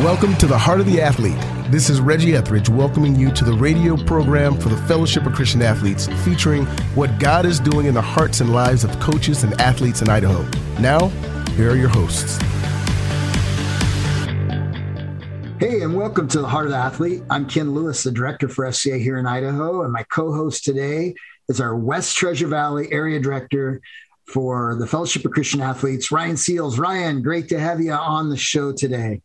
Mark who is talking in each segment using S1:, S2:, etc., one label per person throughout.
S1: Welcome to the Heart of the Athlete. This is Reggie Etheridge welcoming you to the radio program for the Fellowship of Christian Athletes, featuring what God is doing in the hearts and lives of coaches and athletes in Idaho. Now, here are your hosts.
S2: Hey, and welcome to the Heart of the Athlete. I'm Ken Lewis, the director for FCA here in Idaho, and my co host today is our West Treasure Valley area director for the Fellowship of Christian Athletes, Ryan Seals. Ryan, great to have you on the show today.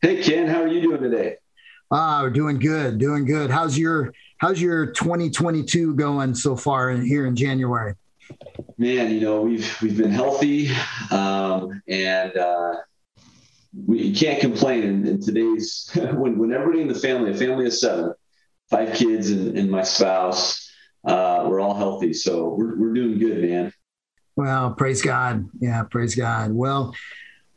S3: Hey Ken, how are you doing today?
S2: Ah, we're doing good, doing good. How's your How's your 2022 going so far in, here in January?
S3: Man, you know we've we've been healthy, um, and uh, we can't complain. In, in today's when when everybody in the family, a family of seven, five kids and, and my spouse, uh, we're all healthy, so we're we're doing good, man.
S2: Well, praise God. Yeah, praise God. Well,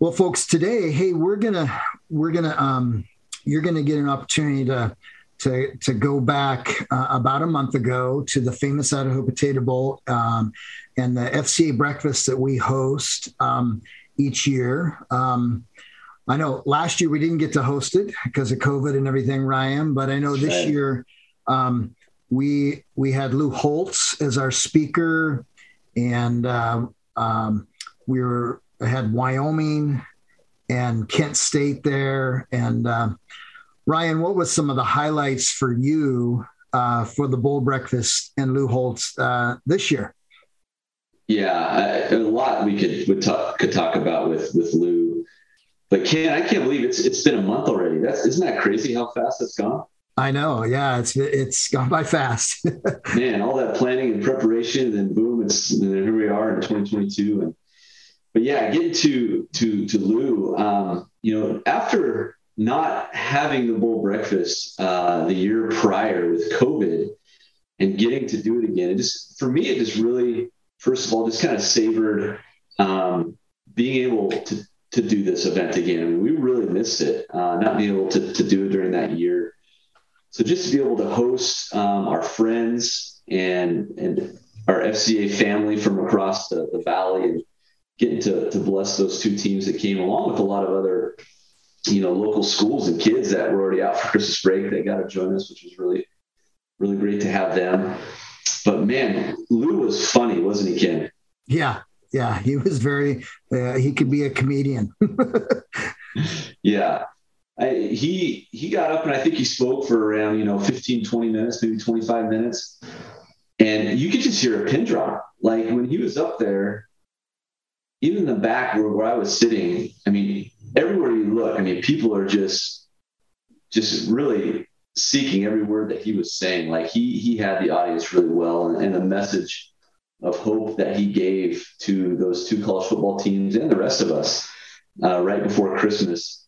S2: well, folks, today, hey, we're gonna we're gonna um, you're gonna get an opportunity to to to go back uh, about a month ago to the famous Idaho Potato Bowl um, and the FCA breakfast that we host um, each year. Um, I know last year we didn't get to host it because of COVID and everything, Ryan. But I know this year um, we we had Lou Holtz as our speaker, and uh, um, we were had Wyoming and Kent State there. And uh, Ryan, what was some of the highlights for you uh, for the bowl breakfast and Lou Holtz uh, this year?
S3: Yeah, I, a lot we could would talk, could talk about with with Lou, but Ken, I can't believe it's it's been a month already. That's isn't that crazy how fast it's gone?
S2: I know. Yeah, it's it's gone by fast.
S3: Man, all that planning and preparation, and boom, it's and here we are in 2022, and but yeah, getting to to to Lou, um, you know, after not having the bowl breakfast uh, the year prior with COVID and getting to do it again, it just for me, it just really, first of all, just kind of savored um, being able to to do this event again. We really missed it, uh, not being able to to do it during that year. So just to be able to host um, our friends and and our FCA family from across the, the valley and getting to, to bless those two teams that came along with a lot of other, you know, local schools and kids that were already out for Christmas break. They got to join us, which was really, really great to have them. But man, Lou was funny, wasn't he, Ken?
S2: Yeah, yeah, he was very. Uh, he could be a comedian.
S3: yeah, I, he he got up and I think he spoke for around you know 15, 20 minutes, maybe 25 minutes, and you could just hear a pin drop. Like when he was up there, even in the back where, where I was sitting, I mean, everywhere you look, I mean, people are just just really seeking every word that he was saying. Like he he had the audience really well, and, and the message of hope that he gave to those two college football teams and the rest of us uh, right before Christmas.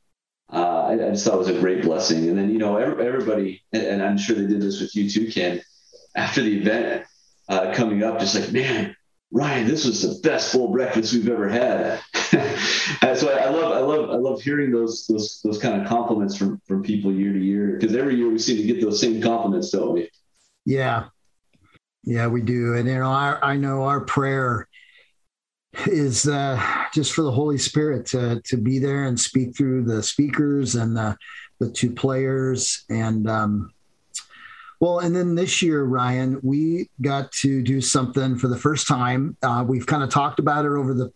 S3: Uh, I, I, just thought it was a great blessing. And then you know every, everybody, and, and, I'm sure they did this with you too, Ken. After the event uh, coming up, just like man, Ryan, this was the best bowl breakfast we've ever had. so I, I, love, I love, I love hearing those, those, those kind of compliments from, from people year to year. Cause every year we seem to get those same compliments, don't we?
S2: Yeah. Yeah, we do. And, you know, I, I know our prayer is uh, just for the Holy Spirit to, to be there and speak through the speakers and the, the two players. And, um, well, and then this year, Ryan, we got to do something for the first time. Uh, we've kind of talked about it over the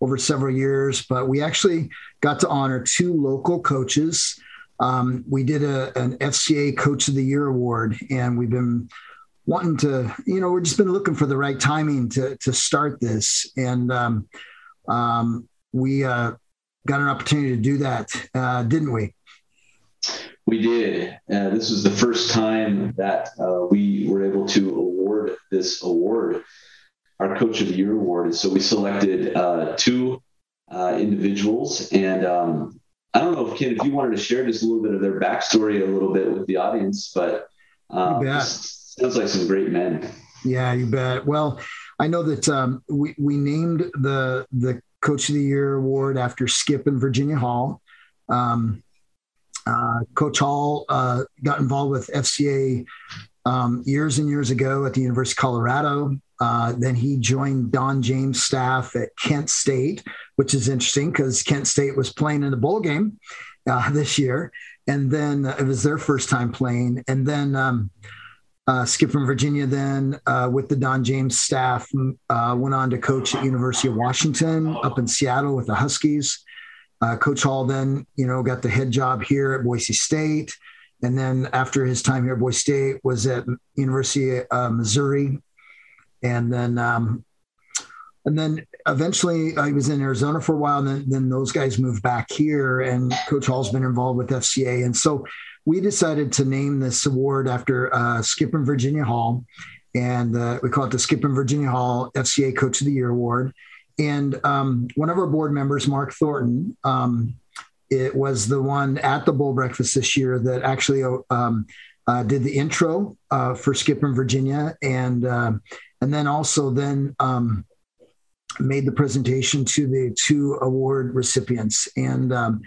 S2: over several years, but we actually got to honor two local coaches. Um, we did a, an FCA Coach of the Year award, and we've been wanting to, you know, we've just been looking for the right timing to to start this, and um, um, we uh, got an opportunity to do that, uh, didn't we?
S3: We did. Uh, this was the first time that uh, we were able to award this award, our Coach of the Year award. And so we selected uh, two uh, individuals. And um, I don't know if Ken, if you wanted to share just a little bit of their backstory a little bit with the audience, but um, sounds like some great men.
S2: Yeah, you bet. Well, I know that um, we, we named the the Coach of the Year award after Skip and Virginia Hall. Um, Uh, Coach Hall uh, got involved with FCA um, years and years ago at the University of Colorado. Uh, then he joined Don James' staff at Kent State, which is interesting because Kent State was playing in the bowl game uh, this year, and then it was their first time playing. And then um, uh, Skip from Virginia, then uh, with the Don James staff, went on to coach at University of Washington up in Seattle with the Huskies. Coach Hall then, you know, got the head job here at Boise State. And then after his time here at Boise State was at University of Missouri and then um, and then eventually I was in Arizona for a while. And then, then those guys moved back here, and Coach Hall's been involved with FCA, and so we decided to name this award after uh, Skip and Virginia Hall, and uh, we call it the Skip and Virginia Hall FCA Coach of the Year Award. And um, one of our board members, Mark Thornton, um, it was the one at the bowl breakfast this year that actually um, uh, did the intro uh, for Skip and Virginia, and uh, and then also then um, made the presentation to the two award recipients. And um,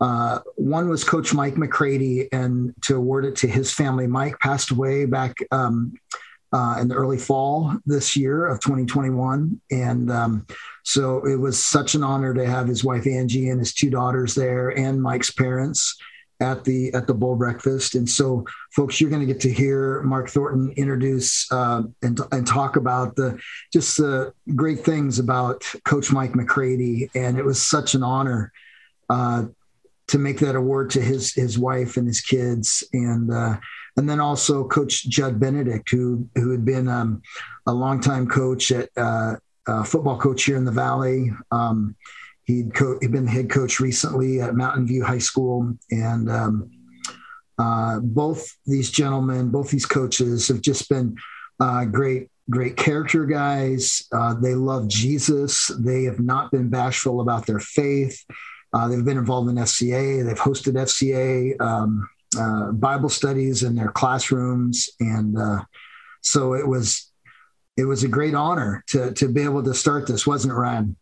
S2: uh, one was coach mike mccready and to award it to his family. Mike passed away back uh, in the early fall this year of 2021 and um, so it was such an honor to have his wife angie and his two daughters there and mike's parents at the at the bowl breakfast. And so, folks, you're going to get to hear Mark Thornton introduce uh, and and talk about the just the great things about Coach Mike McCready. And it was such an honor uh, to make that award to his his wife and his kids, and uh, and then also Coach Judd Benedict, who who had been um, a longtime coach at uh, football coach here in the Valley. Um, He'd, co- he'd been the head coach recently at Mountain View High School. And um, uh, both these gentlemen, both these coaches have just been uh, great, great character guys. Uh, they love Jesus. They have not been bashful about their faith. Uh, they've been involved in FCA. They've hosted FCA um, uh, Bible studies in their classrooms. And uh, so it was, it was a great honor to, to be able to start this, wasn't it, Ryan?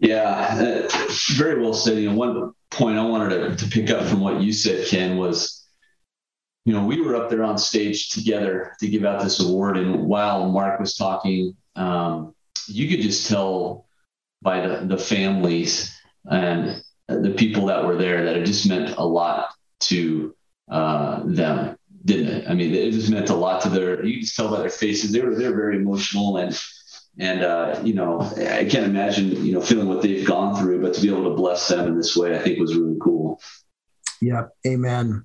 S3: Yeah, uh, very well said. You know, one point I wanted to, to pick up from what you said, Ken, was, you know, we were up there on stage together to give out this award. And while Mark was talking, um, you could just tell by the, the families and the people that were there that it just meant a lot to uh, them, didn't it? I mean, it just meant a lot to their, you just tell by their faces, they were, they were very emotional and, and uh, you know i can't imagine you know feeling what they've gone through but to be able to bless them in this way i think was really cool.
S2: Yeah. Amen.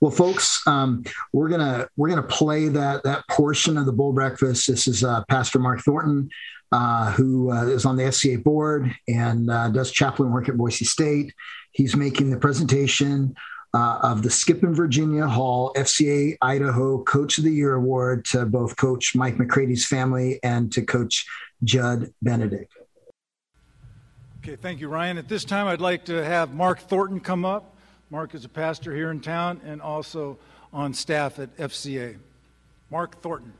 S2: Well folks um, we're gonna we're gonna play that that portion of the bull breakfast. This is uh, pastor mark thornton uh, who uh, is on the FCA board and uh, does chaplain work at boise state. He's making the presentation uh, of the Skip and Virginia Hall FCA Idaho Coach of the Year Award to both Coach Mike McCready's family and to Coach Judd Benedict.
S4: Okay, thank you, Ryan. At this time, I'd like to have Mark Thornton come up. Mark is a pastor here in town and also on staff at FCA. Mark Thornton.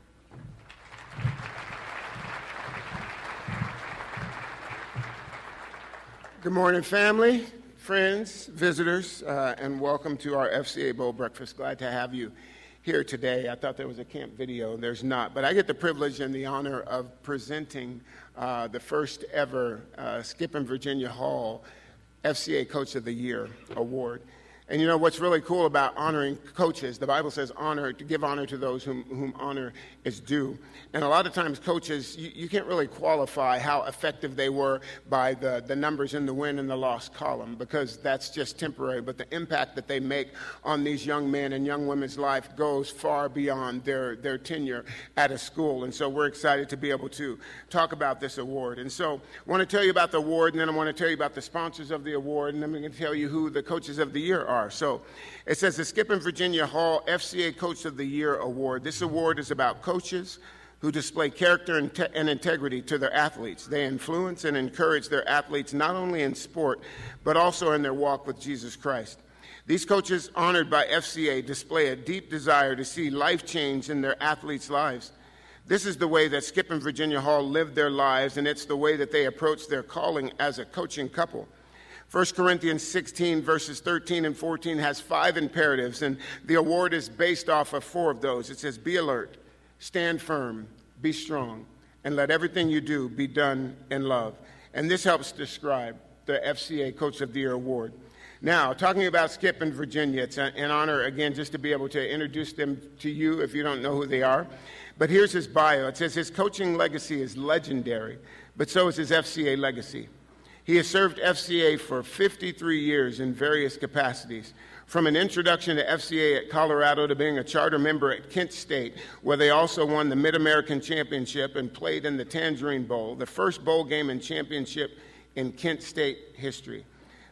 S5: Good morning, family friends, visitors, uh, and welcome to our FCA Bowl Breakfast. Glad to have you here today. I thought there was a camp video, there's not. But I get the privilege and the honor of presenting uh, the first ever uh, Skip and Virginia Hall FCA Coach of the Year award. And you know what's really cool about honoring coaches? The Bible says honor to give honor to those whom, whom honor is due. And a lot of times, coaches, you, you, can't really qualify how effective they were by the, the numbers in the win and the loss column because that's just temporary. But the impact that they make on these young men and young women's life goes far beyond their, their tenure at a school. And so we're excited to be able to talk about this award. And so I want to tell you about the award, and then I want to tell you about the sponsors of the award, and then I'm going to tell you who the coaches of the year are are. So it says the Skip and Virginia Hall FCA Coach of the Year Award. This award is about coaches who display character and, te- and, integrity to their athletes. They influence and encourage their athletes not only in sport, but also in their walk with Jesus Christ. These coaches honored by FCA display a deep desire to see life change in their athletes' lives. This is the way that Skip and Virginia Hall lived their lives, and it's the way that they approach their calling as a coaching couple. 1 Corinthians 16, verses 13 and 14, has five imperatives, and the award is based off of four of those. It says, Be alert, stand firm, be strong, and let everything you do be done in love. And this helps describe the FCA Coach of the Year award. Now, talking about Skip and Virginia, it's an honor, again, just to be able to introduce them to you if you don't know who they are. But here's his bio it says his coaching legacy is legendary, but so is his FCA legacy. He has served FCA for 53 years in various capacities, from an introduction to FCA at Colorado to being a charter member at Kent State, where they also won the Mid American Championship and played in the Tangerine Bowl, the first bowl game and championship in Kent State history.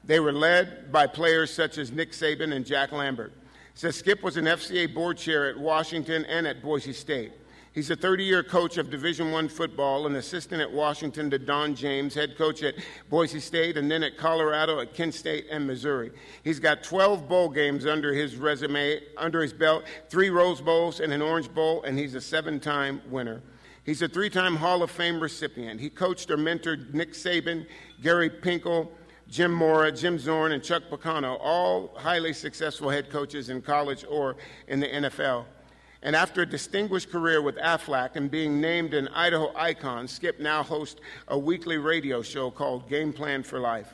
S5: They were led by players such as Nick Saban and Jack Lambert. Says Skip was an FCA board chair at Washington and at Boise State. He's a 30-year coach of Division One football, an assistant at Washington to Don James, head coach at Boise State, and then at Colorado, at Kent State, and Missouri. He's got 12 bowl games under his resume, under his belt, three Rose Bowls and an Orange Bowl, and he's a seven-time winner. He's a three-time Hall of Fame recipient. He coached or mentored Nick Saban, Gary Pinkel, Jim Mora, Jim Zorn, and Chuck Pagano, all highly successful head coaches in college or in the NFL. And after a distinguished career with AFLAC and being named an Idaho icon, Skip now hosts a weekly radio show called Game Plan for Life.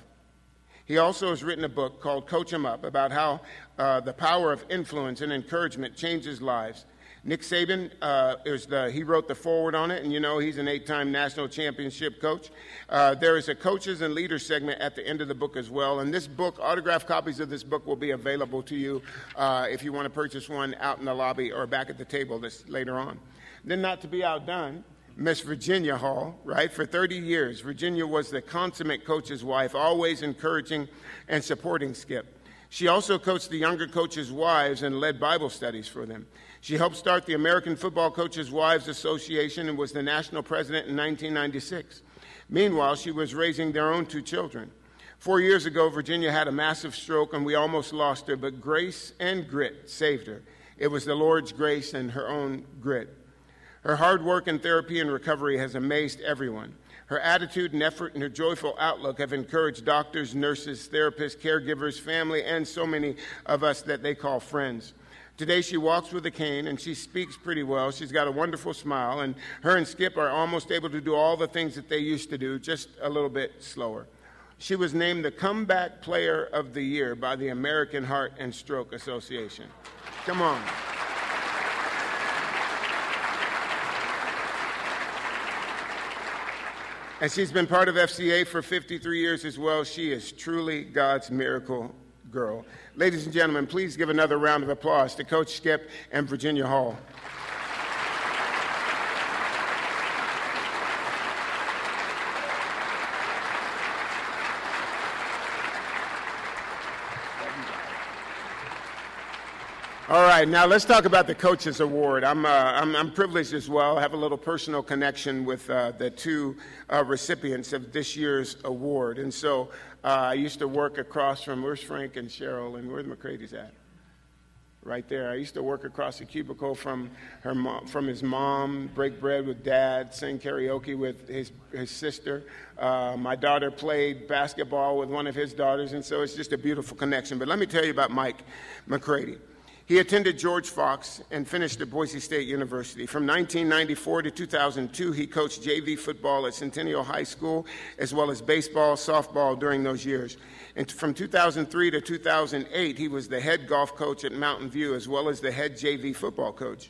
S5: He also has written a book called Coach 'em Up about how uh, the power of influence and encouragement changes lives Nick Saban uh, is the, he wrote the foreword on it, and you know he's an eight-time national championship coach. Uh, there is a coaches and leaders segment at the end of the book as well, and this book, autographed copies of this book, will be available to you uh, if you want to purchase one out in the lobby or back at the table this later on. Then, not to be outdone, Miss Virginia Hall, right? For 30 years, Virginia was the consummate coach's wife, always encouraging and supporting Skip. She also coached the younger coaches' wives and led Bible studies for them. She helped start the American Football Coaches Wives Association and was the national president in 1996. Meanwhile, she was raising their own two children. Four years ago, Virginia had a massive stroke and we almost lost her, but grace and grit saved her. It was the Lord's grace and her own grit. Her hard work in therapy and recovery has amazed everyone. Her attitude and effort and her joyful outlook have encouraged doctors, nurses, therapists, caregivers, family, and so many of us that they call friends. Today she walks with a cane and she speaks pretty well. She's got a wonderful smile, and her and Skip are almost able to do all the things that they used to do, just a little bit slower. She was named the Comeback Player of the Year by the American Heart and Stroke Association. Come on. And she's been part of FCA for 53 years as well. She is truly God's miracle girl. Ladies and gentlemen, please give another round of applause to Coach Skip and Virginia Hall. All right, now let's talk about the Coaches Award. I'm, uh, I'm, I'm, privileged as well. I have a little personal connection with uh, the two uh, recipients of this year's award. And so uh, I used to work across from, where's Frank and Cheryl, and where's McCready's at? Right there. I used to work across the cubicle from, her mom, from his mom, break bread with dad, sing karaoke with his, his sister. Uh, my daughter played basketball with one of his daughters, and so it's just a beautiful connection. But let me tell you about Mike McCready. He attended George Fox and finished at Boise State University. From 1994 to 2002, he coached JV football at Centennial High School, as well as baseball, softball during those years. And from 2003 to 2008, he was the head golf coach at Mountain View, as well as the head JV football coach.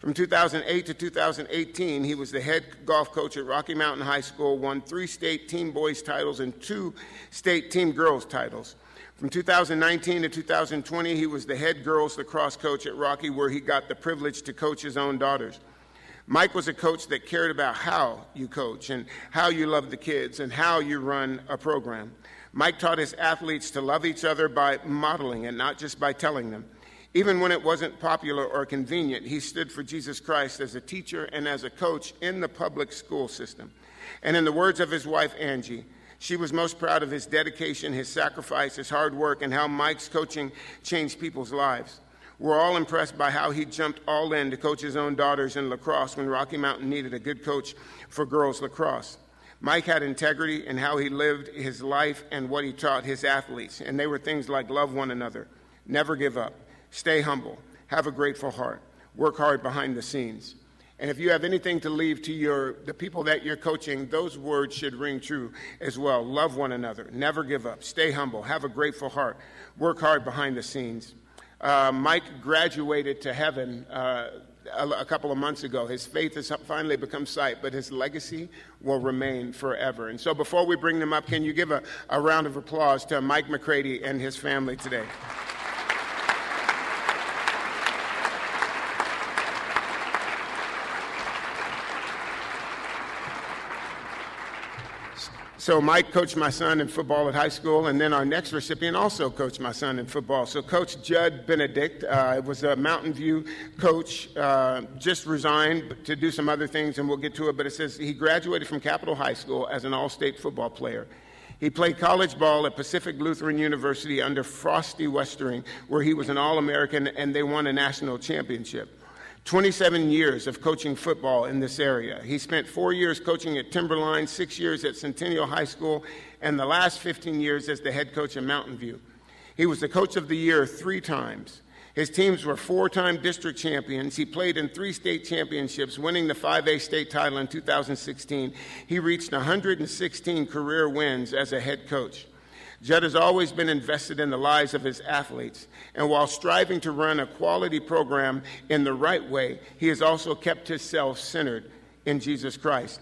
S5: From 2008 to 2018, he was the head golf coach at Rocky Mountain High School, won three state team boys titles and two state team girls titles. From 2019 to 2020, he was the head girls lacrosse coach at Rocky, where he got the privilege to coach his own daughters. Mike was a coach that cared about how you coach and how you love the kids and how you run a program. Mike taught his athletes to love each other by modeling and not just by telling them. Even when it wasn't popular or convenient, he stood for Jesus Christ as a teacher and as a coach in the public school system. And in the words of his wife, Angie, she was most proud of his dedication, his sacrifice, his hard work, and how Mike's coaching changed people's lives. We're all impressed by how he jumped all in to coach his own daughters in lacrosse when Rocky Mountain needed a good coach for girls lacrosse. Mike had integrity in how he lived his life and what he taught his athletes. And they were things like love one another, never give up, stay humble, have a grateful heart, work hard behind the scenes. And if you have anything to leave to your the people that you're coaching, those words should ring true as well. Love one another, never give up, stay humble, have a grateful heart, work hard behind the scenes. Uh, Mike graduated to heaven uh, a, a, couple of months ago. His faith has finally become sight, but his legacy will remain forever. And so, before we bring them up, can you give a, a round of applause to Mike McCready and his family today? So Mike coached my son in football at high school, and then our next recipient also coached my son in football. So Coach Judd Benedict uh, was a Mountain View coach, uh, just resigned to do some other things, and we'll get to it. But it says he graduated from Capital High School as an all-state football player. He played college ball at Pacific Lutheran University under Frosty Westering, where he was an All American and they won a national championship. 27 years of coaching football in this area. He spent four years coaching at Timberline, six years at Centennial High School, and the last 15 years as the head coach at Mountain View. He was the coach of the year three times. His teams were four time district champions. He played in three state championships, winning the 5A state title in 2016. He reached 116 career wins as a head coach. Judd has always been invested in the lives of his athletes, and while striving to run a quality program in the right way, he has also kept himself centered in Jesus Christ.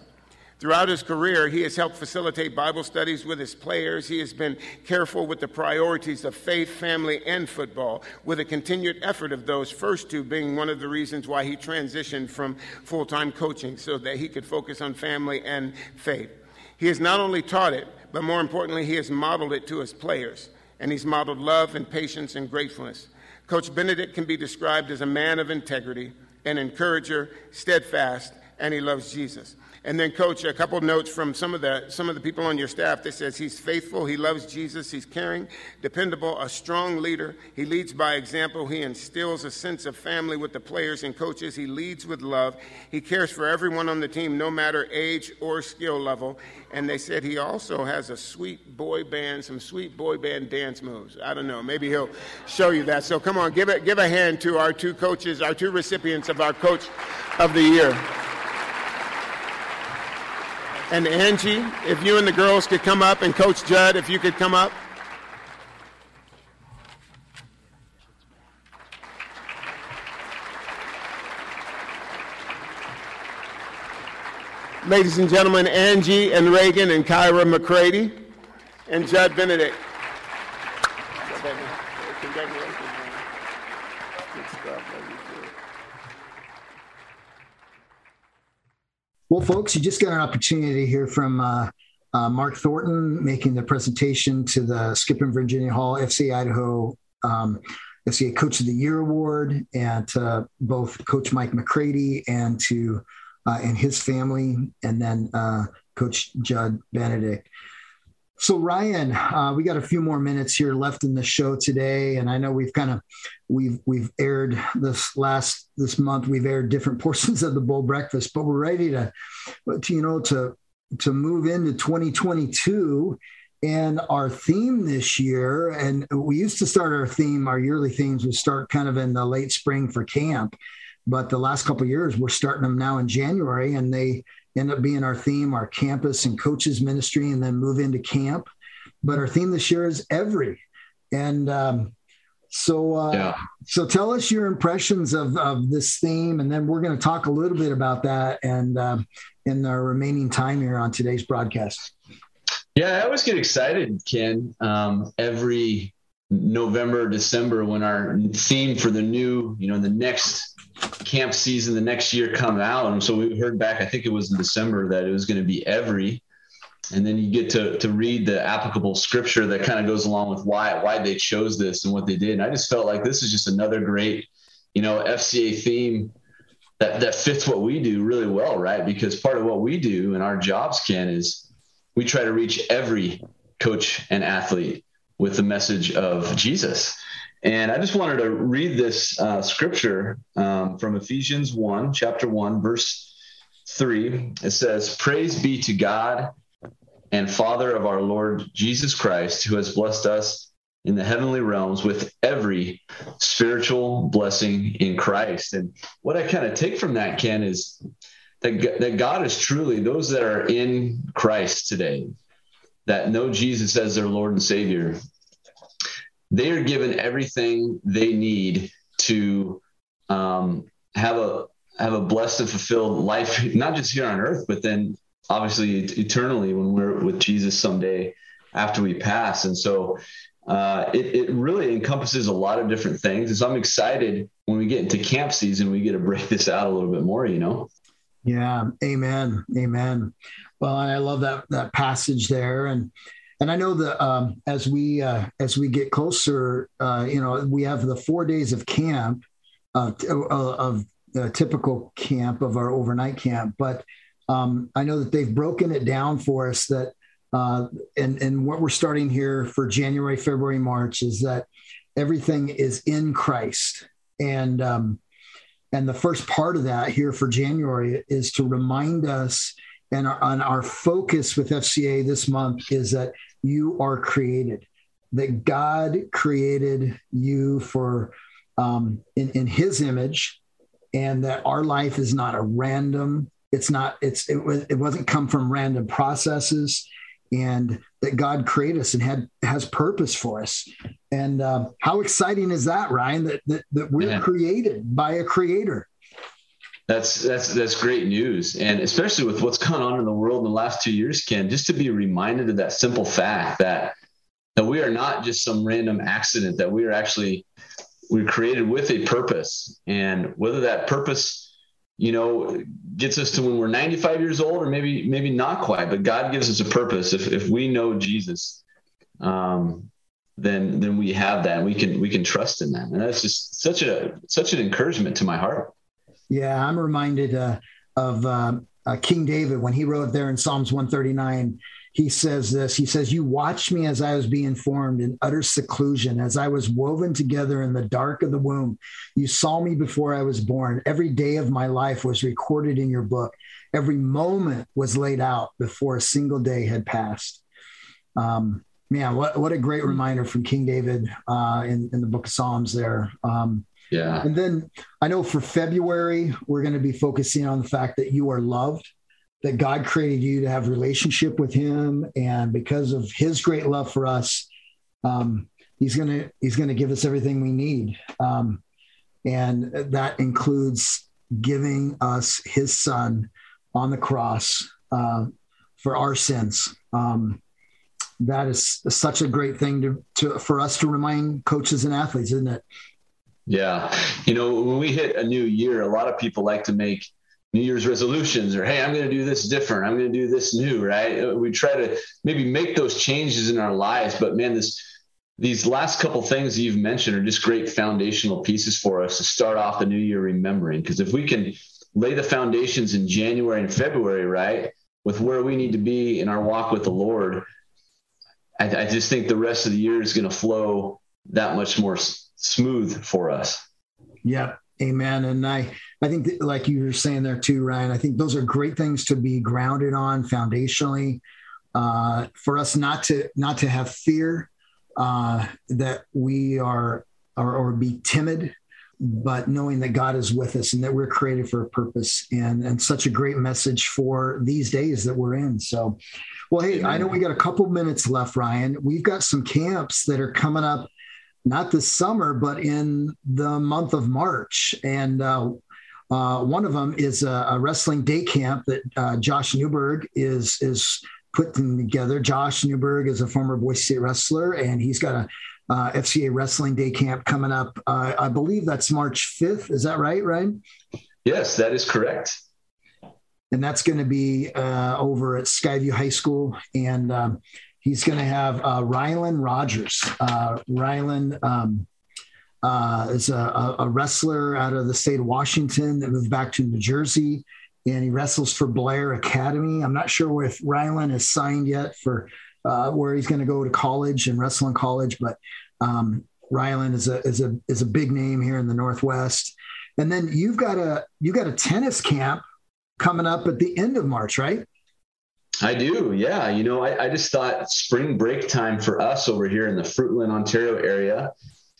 S5: Throughout his career, he has helped facilitate Bible studies with his players. He has been careful with the priorities of faith, family, and football, with a continued effort of those first two being one of the reasons why he transitioned from full time coaching so that he could focus on family and faith. He has not only taught it, but more importantly, he has modeled it to his players. And he's modeled love and patience and gratefulness. Coach Benedict can be described as a man of integrity, an encourager, steadfast, and he loves Jesus. And then, coach, a couple notes from some of the some of the people on your staff that says he's faithful, he loves Jesus, he's caring, dependable, a strong leader. He leads by example. He instills a sense of family with the players and coaches. He leads with love. He cares for everyone on the team, no matter age or skill level. And they said he also has a sweet boy band, some sweet boy band dance moves. I don't know. Maybe he'll show you that. So come on, give it give a hand to our two coaches, our two recipients of our Coach of the Year. And Angie, if you and the girls could come up, and Coach Judd, if you could come up. Ladies and gentlemen, Angie and Reagan and Kyra McCready and Judd Benedict.
S2: Well, folks, you just got an opportunity to hear from uh, uh, Mark Thornton making the presentation to the Skip-In Virginia Hall FC Idaho um, FCA Coach of the Year Award, and to both Coach Mike McCready and to uh, and his family, and then uh, Coach Judd Benedict. So Ryan, uh, we got a few more minutes here left in the show today, and I know we've kind of we've we've aired this last this month. We've aired different portions of the bowl breakfast, but we're ready to, to you know to to move into 2022 and our theme this year and we used to start our theme our yearly themes would start kind of in the late spring for camp but the last couple years we're starting them now in january and they end up being our theme, our campus and coaches ministry, and then move into camp. But our theme this year is every. And um, so, uh, yeah. so tell us your impressions of, of this theme, and then we're going to talk a little bit about that and um, in our remaining time here on today's broadcast.
S3: Yeah, I always get excited, Ken. Um, every November, December, when our theme for the new, you know, the next camp season the next year come out. And so we heard back, I think it was in December, that it was going to be every. And then you get to, to read the applicable scripture that kind of goes along with why why they chose this and what they did. And I just felt like this is just another great, you know, FCA theme that, that fits what we do really well, right? Because part of what we do and our jobs can is we try to reach every coach and athlete with the message of Jesus. And I just wanted to read this uh, scripture um, from Ephesians 1, chapter 1, verse 3. It says, Praise be to God and Father of our Lord Jesus Christ, who has blessed us in the heavenly realms with every spiritual blessing in Christ. And what I kind of take from that, Ken, is that, that God is truly those that are in Christ today, that know Jesus as their Lord and Savior. They are given everything they need to um, have a have a blessed and fulfilled life, not just here on earth, but then obviously eternally when we're with Jesus someday after we pass. And so uh, it, it really encompasses a lot of different things. And so I'm excited when we get into camp season, we get to break this out a little bit more, you know?
S2: Yeah. Amen. Amen. Well, I love that, that passage there. And, and I know that um, as we uh, as we get closer, uh, you know, we have the four days of camp, uh, of the typical camp of our overnight camp, but um, I know that they've broken it down for us that, uh, and, and what we're starting here for January, February, March is that everything is in Christ. And, um, and the first part of that here for January is to remind us and our, on our focus with FCA this month is that you are created, that God created you for um, in, in his image and that our life is not a random it's not it's it was it wasn't come from random processes and that god created us and had has purpose for us and uh, how exciting is that ryan that that, that we're yeah. created by a creator
S3: that's that's that's great news and especially with what's gone on in the world in the last two years ken just to be reminded of that simple fact that that we are not just some random accident that we are actually we're created with a purpose and whether that purpose you know, gets us to when we're 95 years old, or maybe maybe not quite. But God gives us a purpose. If if we know Jesus, um, then then we have that, and we can we can trust in that, and that's just such a such an encouragement to my heart.
S2: Yeah, I'm reminded uh, of uh, uh, King David when he wrote there in Psalms 139 he says this he says you watched me as i was being formed in utter seclusion as i was woven together in the dark of the womb. You saw me before i was born. Every day of my life was recorded in your book. Every moment was laid out before a single day had passed. Um, man what, what a great reminder from king david uh, in, in the book of psalms there. Um,
S3: yeah
S2: and then i know for february we're going to be focusing on the fact that you are loved that God created you to have relationship with Him, and because of His great love for us, um, He's gonna He's gonna give us everything we need, um, and that includes giving us His Son on the cross uh, for our sins. Um, that is such a great thing to, to for us to remind coaches and athletes, isn't it?
S3: Yeah, you know, when we hit a new year, a lot of people like to make New Year's resolutions or, hey, I'm going to do this different. I'm going to do this new, right? Uh, we try to maybe make those changes in our lives. But man, this, these last couple things you've mentioned are just great foundational pieces for us to start off the new year remembering. Because if we can lay the foundations in January and February, right, with where we need to be in our walk with the Lord, I, I just think the rest of the year is going to flow that much more smooth for us.
S2: Yeah, amen. And I, I think, that, like you were saying there too, Ryan, I think those are great things to be grounded on foundationally. Uh, for us not to not to have fear uh, that we are or, or be timid, but knowing that God is with us and that we're created for a purpose, and and such a great message for these days that we're in. So, well, hey, I know we got a couple minutes left, Ryan. We've got some camps that are coming up not this summer, but in the month of March. And uh, uh, one of them is a, a, wrestling day camp that uh, Josh Newberg is is putting together. Josh Newberg is a former Boise State wrestler, and he's got a uh, FCA wrestling day camp coming up. Uh, I believe that's March 5th. Is that right, Ryan?
S3: Yes, that is correct.
S2: And that's going to be uh, over at Skyview High School. And um, he's going to have uh, Rylan Rogers. Uh, Rylan um, uh, is a, a, wrestler out of the state of Washington that moved back to New Jersey, and he wrestles for Blair Academy. I'm not sure if Rylan is signed yet for uh, where he's going to go to college and wrestle in college, but um, Rylan is a is a is a big name here in the Northwest. And then you've got a you got a tennis camp coming up at the end of March, right?
S3: I do, yeah. You know, I, I, just thought spring break time for us over here in the Fruitland, Ontario area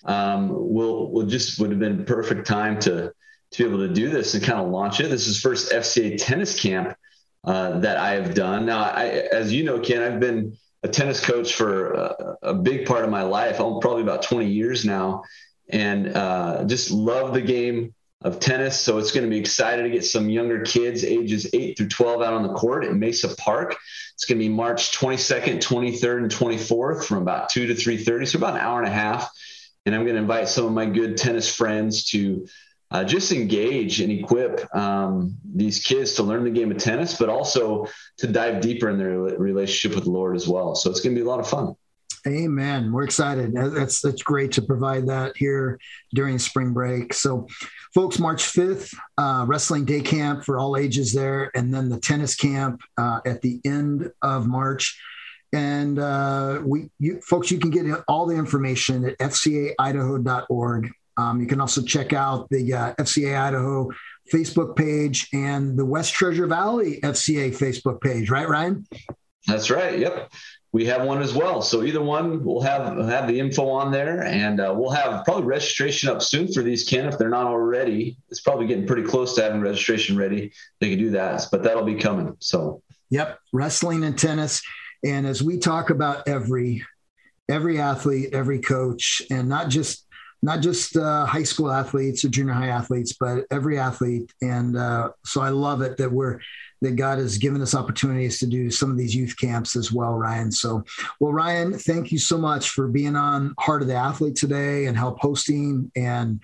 S3: um, will will just would have been perfect time to to be able to do this and kind of launch it. This is first FCA tennis camp uh, that I have done. Now, I, as you know, Ken, I've been a tennis coach for a, a big part of my life. I'm probably about 20 years now, and uh, just love the game of tennis. So it's going to be excited to get some younger kids, ages eight through 12, out on the court at Mesa Park. It's going to be March 22nd, 23rd, and 24th from about 2 to 3:30, so about an hour and a half. And I'm going to invite some of my good tennis friends to uh, just engage and equip um, these kids to learn the game of tennis, but also to dive deeper in their relationship with the Lord as well. So it's going to be a lot of fun.
S2: Amen. We're excited. That's that's great to provide that here during spring break. So, folks, March fifth, uh, wrestling day camp for all ages there, and then the tennis camp uh, at the end of March. And uh, we, you, folks, you can get all the information at fcaidaho.org. Um, you can also check out the uh, FCA Idaho Facebook page and the West Treasure Valley FCA Facebook page, right, Ryan?
S3: That's right. Yep. We have one as well. So either one, we'll have have the info on there, and uh, we'll have probably registration up soon for these, Ken. If they're not already, it's probably getting pretty close to having registration ready. They can do that, but that'll be coming. So.
S2: Yep, wrestling and tennis, and as we talk about every every athlete, every coach, and not just not just uh, high school athletes or junior high athletes, but every athlete. And uh, so I love it that we're that God has given us opportunities to do some of these youth camps as well, Ryan. So, well, Ryan, thank you so much for being on Heart of the Athlete today and help hosting. And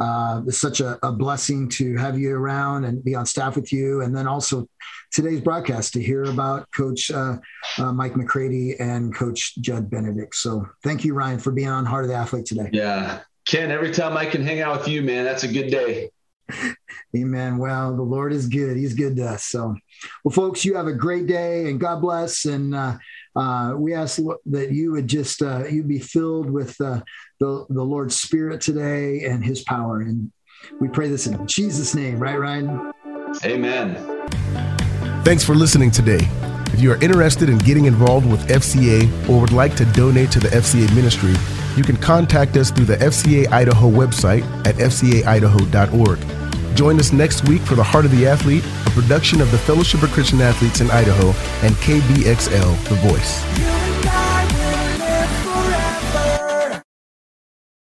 S2: uh, it's such a, a, blessing to have you around and be on staff with you. And then also today's broadcast to hear about Coach uh, uh, Mike McCready and Coach Judd Benedict. So, thank you, Ryan, for being on Heart of the Athlete today.
S3: Yeah, Ken, every time I can hang out with you, man, that's a good day.
S2: Amen. Well, the Lord is good. He's good to us. So, well, folks, you have a great day and God bless. And uh, uh, we ask that you would just uh, you be filled with uh, the the Lord's Spirit today and His power. And we pray this in Jesus' name, right, Ryan?
S3: Amen.
S1: Thanks for listening today. If you are interested in getting involved with FCA or would like to donate to the FCA ministry you can contact us through the FCA Idaho website at fcaidaho.org. Join us next week for The Heart of the Athlete, a production of the Fellowship of Christian Athletes in Idaho and KBXL, The Voice.